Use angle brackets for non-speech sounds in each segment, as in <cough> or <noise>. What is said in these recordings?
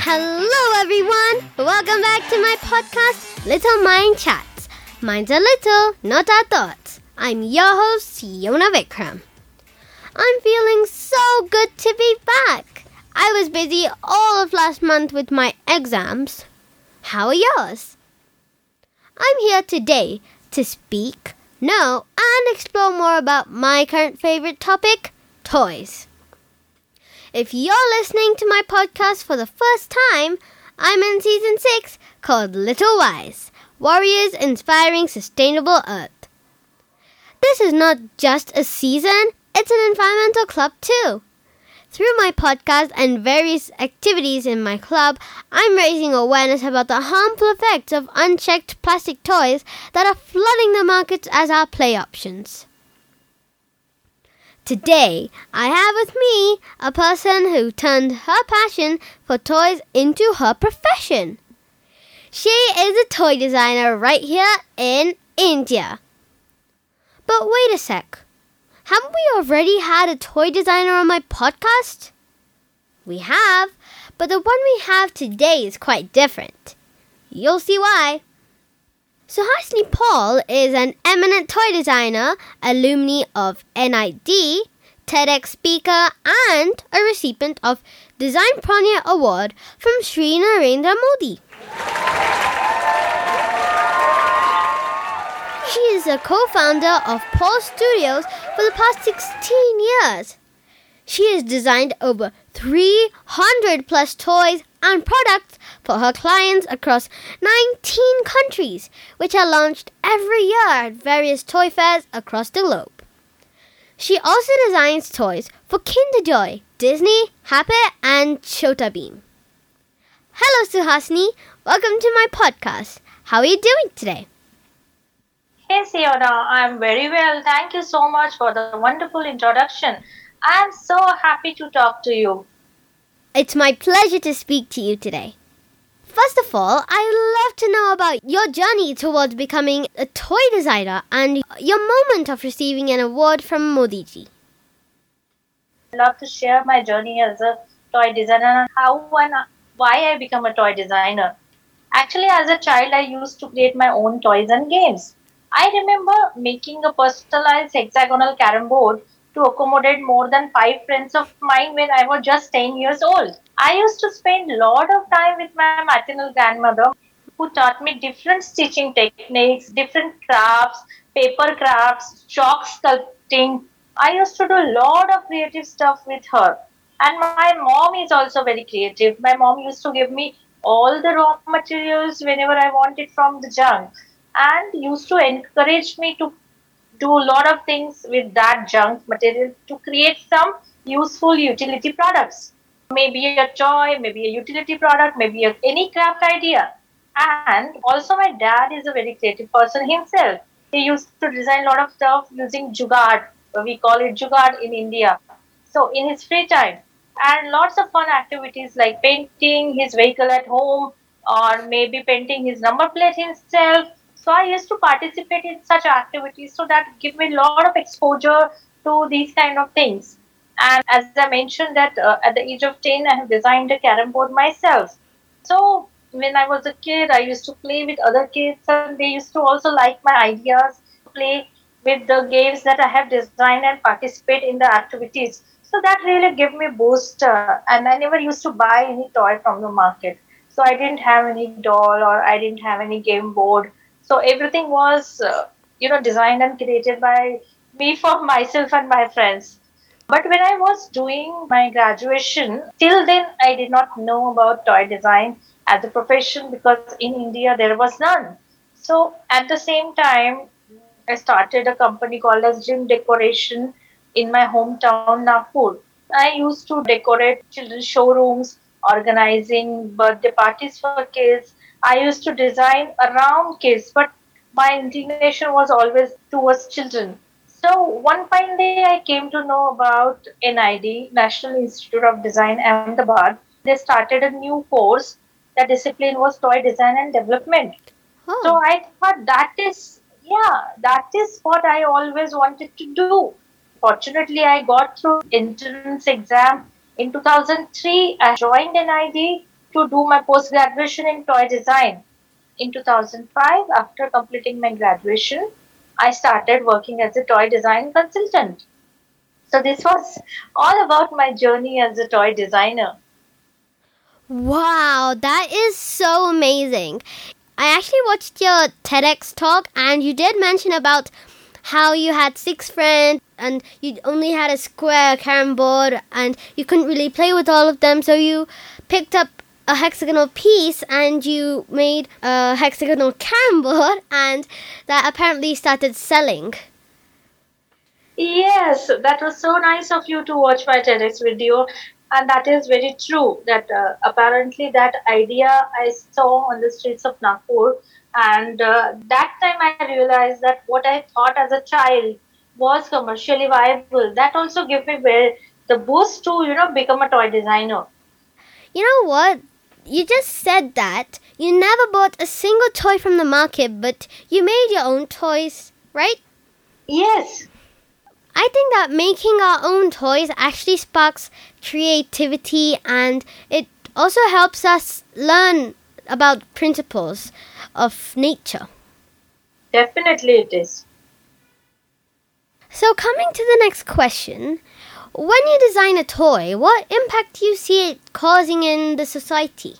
Hello, everyone. Welcome back to my podcast, Little Mind Chats. Minds are little, not our thoughts. I'm your host, Siona Vikram. I'm feeling so good to be back. I was busy all of last month with my exams. How are yours? I'm here today to speak, know, and explore more about my current favorite topic toys. If you're listening to my podcast for the first time, I'm in season 6 called Little Wise Warriors Inspiring Sustainable Earth. This is not just a season, it's an environmental club too. Through my podcast and various activities in my club, I'm raising awareness about the harmful effects of unchecked plastic toys that are flooding the markets as our play options. Today, I have with me a person who turned her passion for toys into her profession. She is a toy designer right here in India. But wait a sec. Haven't we already had a toy designer on my podcast? We have, but the one we have today is quite different. You'll see why. So, Suhasini Paul is an eminent toy designer, alumni of NID, TEDx speaker, and a recipient of Design Pranya Award from Sri Narendra Modi. She is a co-founder of Paul Studios for the past 16 years. She has designed over 300 plus toys and products for her clients across 19 countries, which are launched every year at various toy fairs across the globe. She also designs toys for Kinder Joy, Disney, Happy, and Chhota Bheem. Hello, Suhasini. Welcome to my podcast. How are you doing today? Hey, Siona, I'm very well. Thank you so much for the wonderful introduction. I'm so happy to talk to you. It's my pleasure to speak to you today. First of all, I'd love to know about your journey towards becoming a toy designer and your moment of receiving an award from Modi ji. I'd love to share my journey as a toy designer and how and why I become a toy designer. Actually, as a child, I used to create my own toys and games. I remember making a personalized hexagonal carom board to accommodate more than five friends of mine when I was just 10 years old. I used to spend a lot of time with my maternal grandmother who taught me different stitching techniques, different crafts, paper crafts, chalk sculpting. I used to do a lot of creative stuff with her. And my mom is also very creative. My mom used to give me all the raw materials whenever I wanted from the junk and used to encourage me to do a lot of things with that junk material to create some useful utility products. Maybe a toy, maybe a utility product, maybe a, any craft idea. And also, my dad is a very creative person himself. He used to design a lot of stuff using jugaad. We call it jugaad in India. So, in his free time, and lots of fun activities like painting his vehicle at home or maybe painting his number plate himself so I used to participate in such activities so that give me a lot of exposure to these kind of things. And as I mentioned that uh, at the age of 10, I have designed a carom board myself. So when I was a kid, I used to play with other kids and they used to also like my ideas, play with the games that I have designed and participate in the activities. So that really gave me boost. Uh, and I never used to buy any toy from the market. So I didn't have any doll or I didn't have any game board so everything was, uh, you know, designed and created by me for myself and my friends. But when I was doing my graduation, till then I did not know about toy design as a profession because in India there was none. So at the same time, I started a company called as Dream Decoration in my hometown Nagpur. I used to decorate children's showrooms, organizing birthday parties for kids, I used to design around kids, but my inclination was always towards children. So one fine day, I came to know about NID, National Institute of Design, Ahmedabad. They started a new course. The discipline was toy design and development. So I thought that is, yeah, that is what I always wanted to do. fortunately, I got through entrance exam in 2003. I joined NID to do my post graduation in toy design. In 2005, after completing my graduation, I started working as a toy design consultant. So, this was all about my journey as a toy designer. Wow, that is so amazing. I actually watched your TEDx talk and you did mention about how you had six friends and you only had a square carom board and you couldn't really play with all of them, so you picked up a hexagonal piece and you made a hexagonal board <laughs> and that apparently started selling. Yes, that was so nice of you to watch my TEDx video. And that is very true that uh, apparently that idea I saw on the streets of Nagpur. And uh, that time I realized that what I thought as a child was commercially viable. That also gave me the boost to, you know, become a toy designer. You know what? You just said that you never bought a single toy from the market, but you made your own toys, right? Yes. I think that making our own toys actually sparks creativity and it also helps us learn about principles of nature. Definitely, it is. So, coming to the next question, when you design a toy, what impact do you see it causing in the society?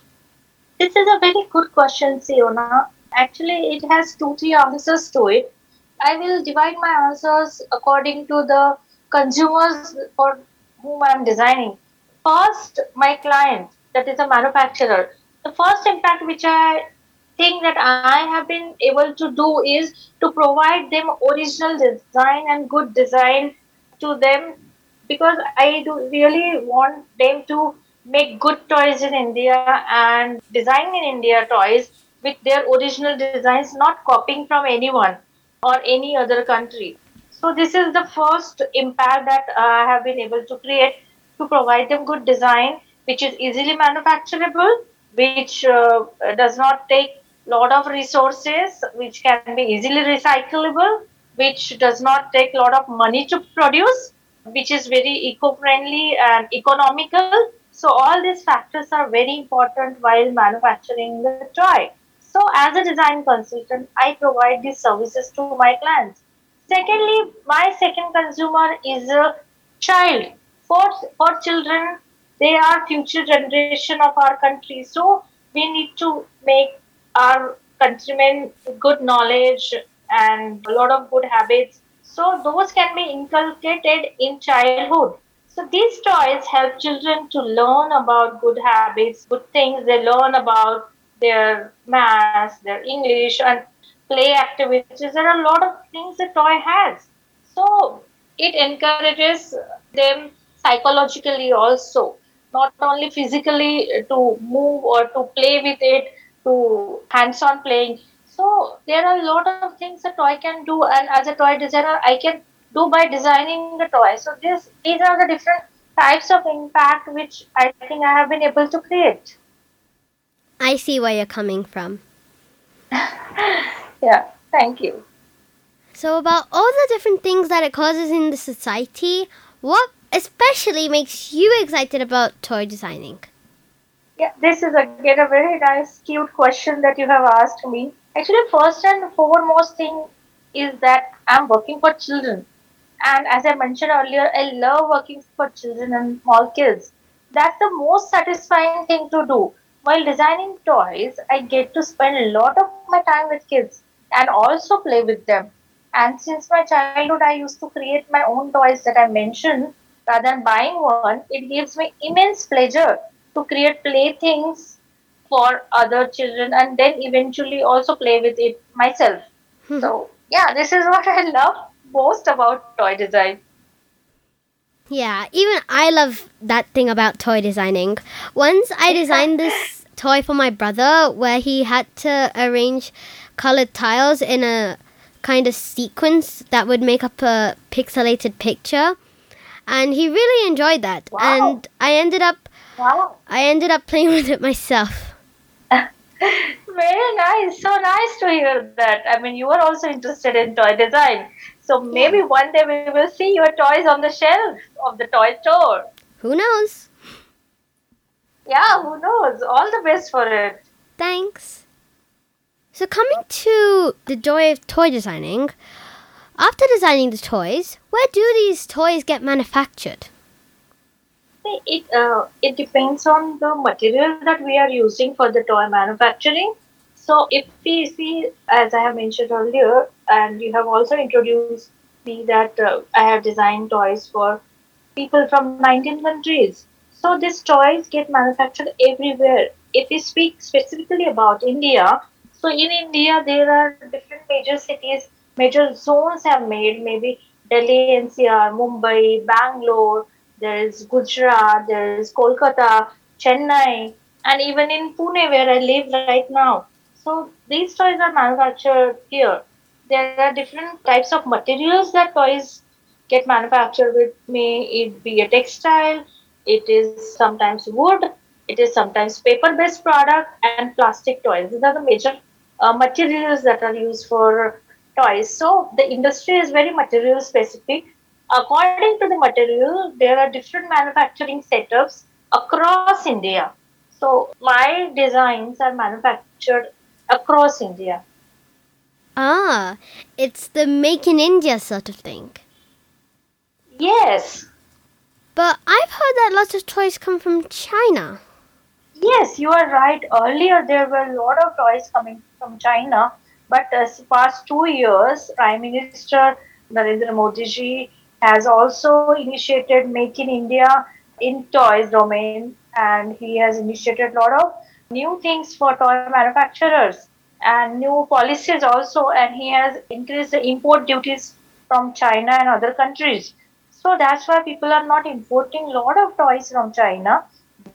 This is a very good question, Siona. Actually, it has two, three answers to it. I will divide my answers according to the consumers for whom I am designing. First, my client, that is a manufacturer. The first impact which I think that I have been able to do is to provide them original design and good design to them because I do really want them to make good toys in India and design in India toys with their original designs, not copying from anyone or any other country. So this is the first impact that I have been able to create to provide them good design, which is easily manufacturable, which uh, does not take lot of resources which can be easily recyclable which does not take a lot of money to produce which is very eco-friendly and economical. So all these factors are very important while manufacturing the toy. So as a design consultant i provide these services to my clients. Secondly my second consumer is a child. For for children they are future generation of our country. So we need to make our countrymen good knowledge and a lot of good habits. So those can be inculcated in childhood. So these toys help children to learn about good habits, good things. They learn about their maths, their English, and play activities. There are a lot of things the toy has. So it encourages them psychologically also, not only physically to move or to play with it, to hands-on playing. So there are a lot of things a toy can do, and as a toy designer, I can do by designing the toy. So this these are the different types of impact which I think I have been able to create. I see where you're coming from. <laughs> yeah, thank you. So, about all the different things that it causes in the society, what especially makes you excited about toy designing? Yeah, this is again a very nice, cute question that you have asked me. Actually, first and foremost thing is that I'm working for children. And as I mentioned earlier, I love working for children and small kids. That's the most satisfying thing to do. While designing toys, I get to spend a lot of my time with kids and also play with them. And since my childhood, I used to create my own toys that I mentioned rather than buying one, it gives me immense pleasure to create playthings for other children and then eventually also play with it myself. Hmm. So, yeah, this is <laughs> what I love most about toy design. Yeah, even I love that thing about toy designing. Once I designed <laughs> this toy for my brother where he had to arrange colored tiles in a kind of sequence that would make up a pixelated picture. And he really enjoyed that. Wow. And I ended up Wow. I ended up playing <laughs> with it myself. Very nice. So nice to hear that. I mean, you are also interested in toy design. So maybe one day we will see your toys on the shelf of the toy store. Who knows? Yeah, who knows? All the best for it. Thanks. So, coming to the joy of toy designing, after designing the toys, where do these toys get manufactured? It uh, it depends on the material that we are using for the toy manufacturing. So if we see, as I have mentioned earlier, and you have also introduced me that uh, I have designed toys for people from 19 countries. So these toys get manufactured everywhere. If we speak specifically about India, so in India there are different major cities, major zones have made maybe Delhi, NCR, Mumbai, Bangalore, there is Gujarat, there is Kolkata, Chennai, and even in Pune where I live right now. So these toys are manufactured here. There are different types of materials that toys get manufactured with. May it be a textile, it is sometimes wood, it is sometimes paper-based product, and plastic toys. These are the major uh, materials that are used for toys. So the industry is very material specific according to the material, there are different manufacturing setups across India. So my designs are manufactured across India. Ah, it's the make in India sort of thing. Yes. But I've heard that lots of toys come from China. Yes, you are right. Earlier there were a lot of toys coming from China, but as past two years, Prime Minister Narendra Modi ji has also initiated Make in India in toys domain and he has initiated a lot of new things for toy manufacturers and new policies also and he has increased the import duties from China and other countries. So that's why people are not importing a lot of toys from China,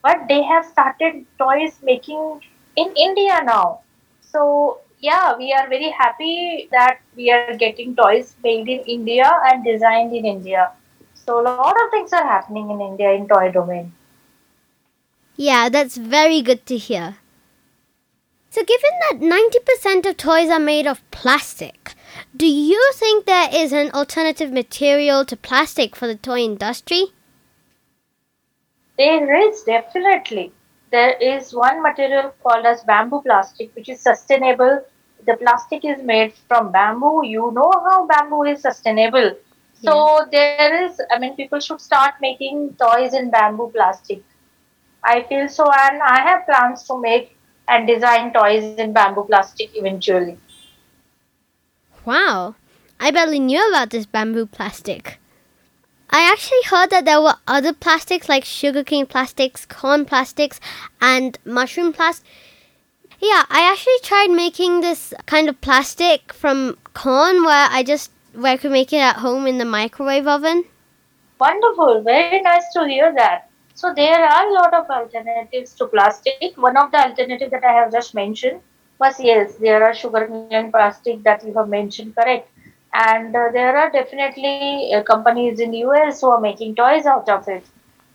but they have started toys making in India now. So yeah, we are very happy that we are getting toys made in India and designed in India. So a lot of things are happening in India in toy domain. Yeah, that's very good to hear. So, given that 90% of toys are made of plastic, do you think there is an alternative material to plastic for the toy industry? There is definitely. There is one material called as bamboo plastic, which is sustainable the plastic is made from bamboo. You know how bamboo is sustainable. So there is, I mean, people should start making toys in bamboo plastic. I feel so, and I have plans to make and design toys in bamboo plastic eventually. Wow, I barely knew about this bamboo plastic. I actually heard that there were other plastics like sugarcane plastics, corn plastics, and mushroom plastics yeah, I actually tried making this kind of plastic from corn where I just where I could make it at home in the microwave oven. Wonderful, very nice to hear that. So there are a lot of alternatives to plastic. One of the alternatives that I have just mentioned was yes, there are sugar cane plastic that you have mentioned, correct? And uh, there are definitely uh, companies in US who are making toys out of it.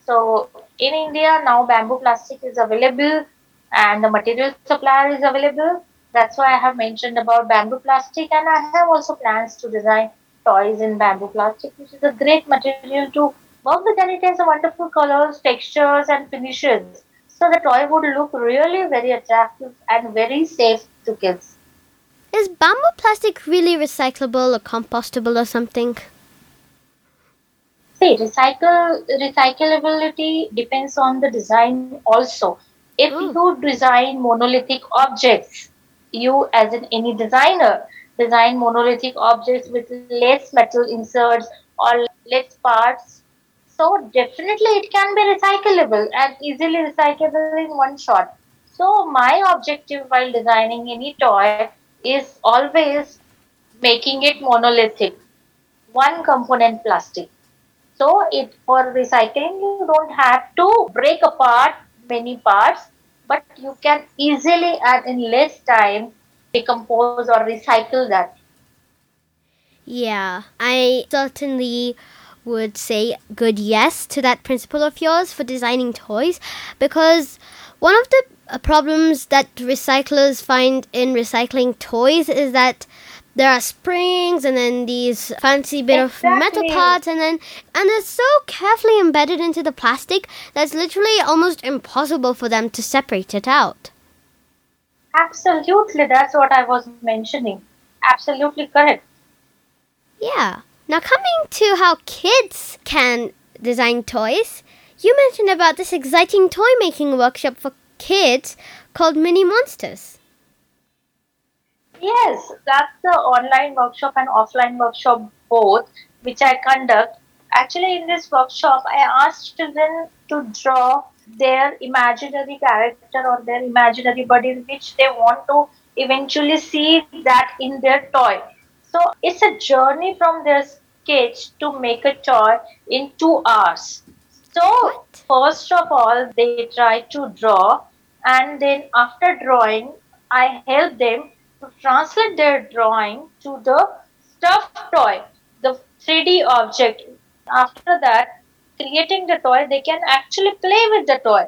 So in India now bamboo plastic is available and the material supplier is available. That's why I have mentioned about bamboo plastic, and I have also plans to design toys in bamboo plastic, which is a great material to work with, and it has a wonderful colors, textures, and finishes. So the toy would look really very attractive and very safe to kids. Is bamboo plastic really recyclable or compostable or something? See, recycle recyclability depends on the design also if oh. you design monolithic objects, you as in any designer design monolithic objects with less metal inserts or less parts, so definitely it can be recyclable and easily recyclable in one shot. So my objective while designing any toy is always making it monolithic, one component plastic. So it for recycling you don't have to break apart many parts, but you can easily and in less time decompose or recycle that. Yeah, I certainly would say good yes to that principle of yours for designing toys because one of the uh, problems that recyclers find in recycling toys is that there are springs and then these fancy bit of metal parts and then and it's so carefully embedded into the plastic that it's literally almost impossible for them to separate it out. Absolutely, that's what I was mentioning. Absolutely correct. Yeah. Now coming to how kids can design toys, you mentioned about this exciting toy making workshop for kids called Mini Monsters. Yes, that's the online workshop and offline workshop both, which I conduct. Actually, in this workshop, I asked children to draw their imaginary character or their imaginary body, which they want to eventually see that in their toy. So it's a journey from their sketch to make a toy in two hours. So first of all, they try to draw, and then after drawing, I help them to translate their drawing to the stuffed toy, the 3D object. After that, creating the toy, they can actually play with the toy.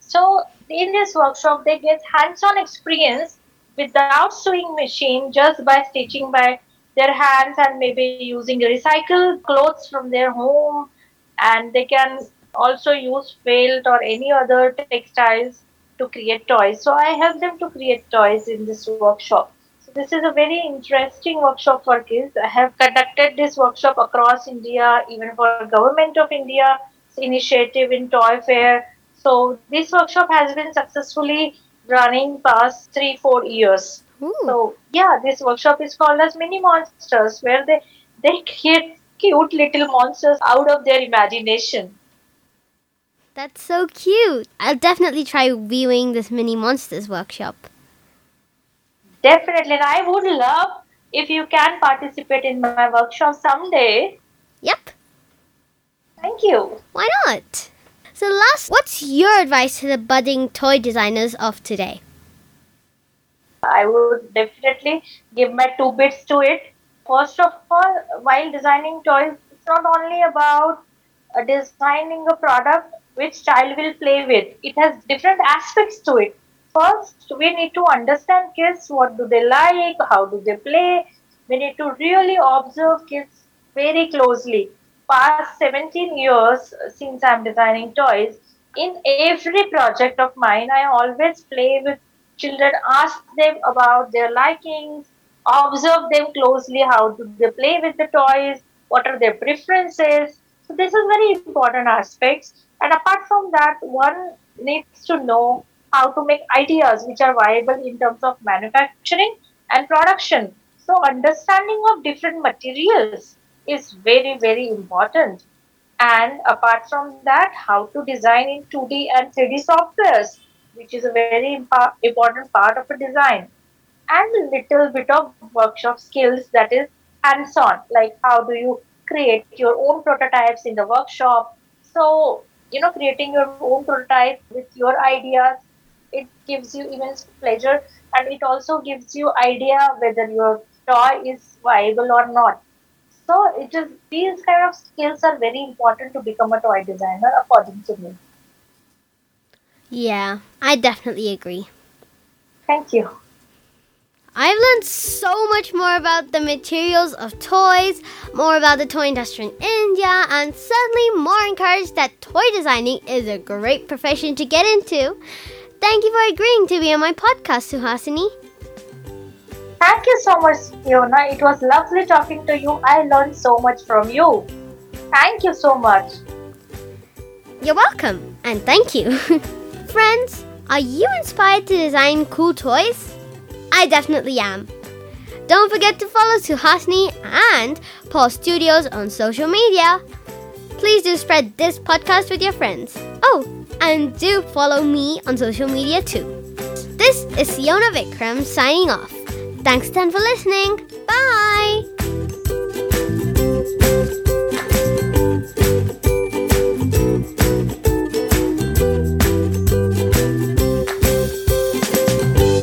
So in this workshop, they get hands-on experience without sewing machine, just by stitching by their hands and maybe using recycled clothes from their home, and they can also use felt or any other textiles to create toys. So I help them to create toys in this workshop. So this is a very interesting workshop for kids. I have conducted this workshop across India, even for Government of India initiative in Toy Fair. So this workshop has been successfully running past three, four years. Ooh. So yeah, this workshop is called as Mini Monsters, where they they create cute little monsters out of their imagination. That's so cute. I'll definitely try viewing this Mini Monsters workshop. Definitely, and I would love if you can participate in my workshop someday. Yep. Thank you. Why not? So, last, what's your advice to the budding toy designers of today? I would definitely give my two bits to it. First of all, while designing toys, it's not only about uh, designing a product which child will play with. It has different aspects to it. First, we need to understand kids. What do they like? How do they play? We need to really observe kids very closely. Past 17 years uh, since I'm designing toys, in every project of mine, I always play with children, ask them about their likings, observe them closely, how do they play with the toys, what are their preferences. So this is very important aspects. And apart from that, one needs to know how to make ideas which are viable in terms of manufacturing and production. So understanding of different materials is very, very important. And apart from that, how to design in 2D and 3D softwares, which is a very impa- important part of a design. And little bit of workshop skills that is hands on, like how do you create your own prototypes in the workshop. So, you know, creating your own prototype with your ideas, it gives you immense pleasure and it also gives you idea whether your toy is viable or not. So it is these kind of skills are very important to become a toy designer according to me. Yeah, I definitely agree. Thank you. I've learned so much more about the materials of toys, more about the toy industry in India, and suddenly more encouraged that toy designing is a great profession to get into. Thank you for agreeing to be on my podcast, Suhasini. Thank you so much, Siona. It was lovely talking to you. I learned so much from you. Thank you so much. You're welcome, and thank you. <laughs> Friends, are you inspired to design cool toys? I definitely am. Don't forget to follow Suhasini and Paul Studios on social media. Please do spread this podcast with your friends. Oh, and do follow me on social media too. This is Siona Vikram signing off. Thanks then for listening. Bye.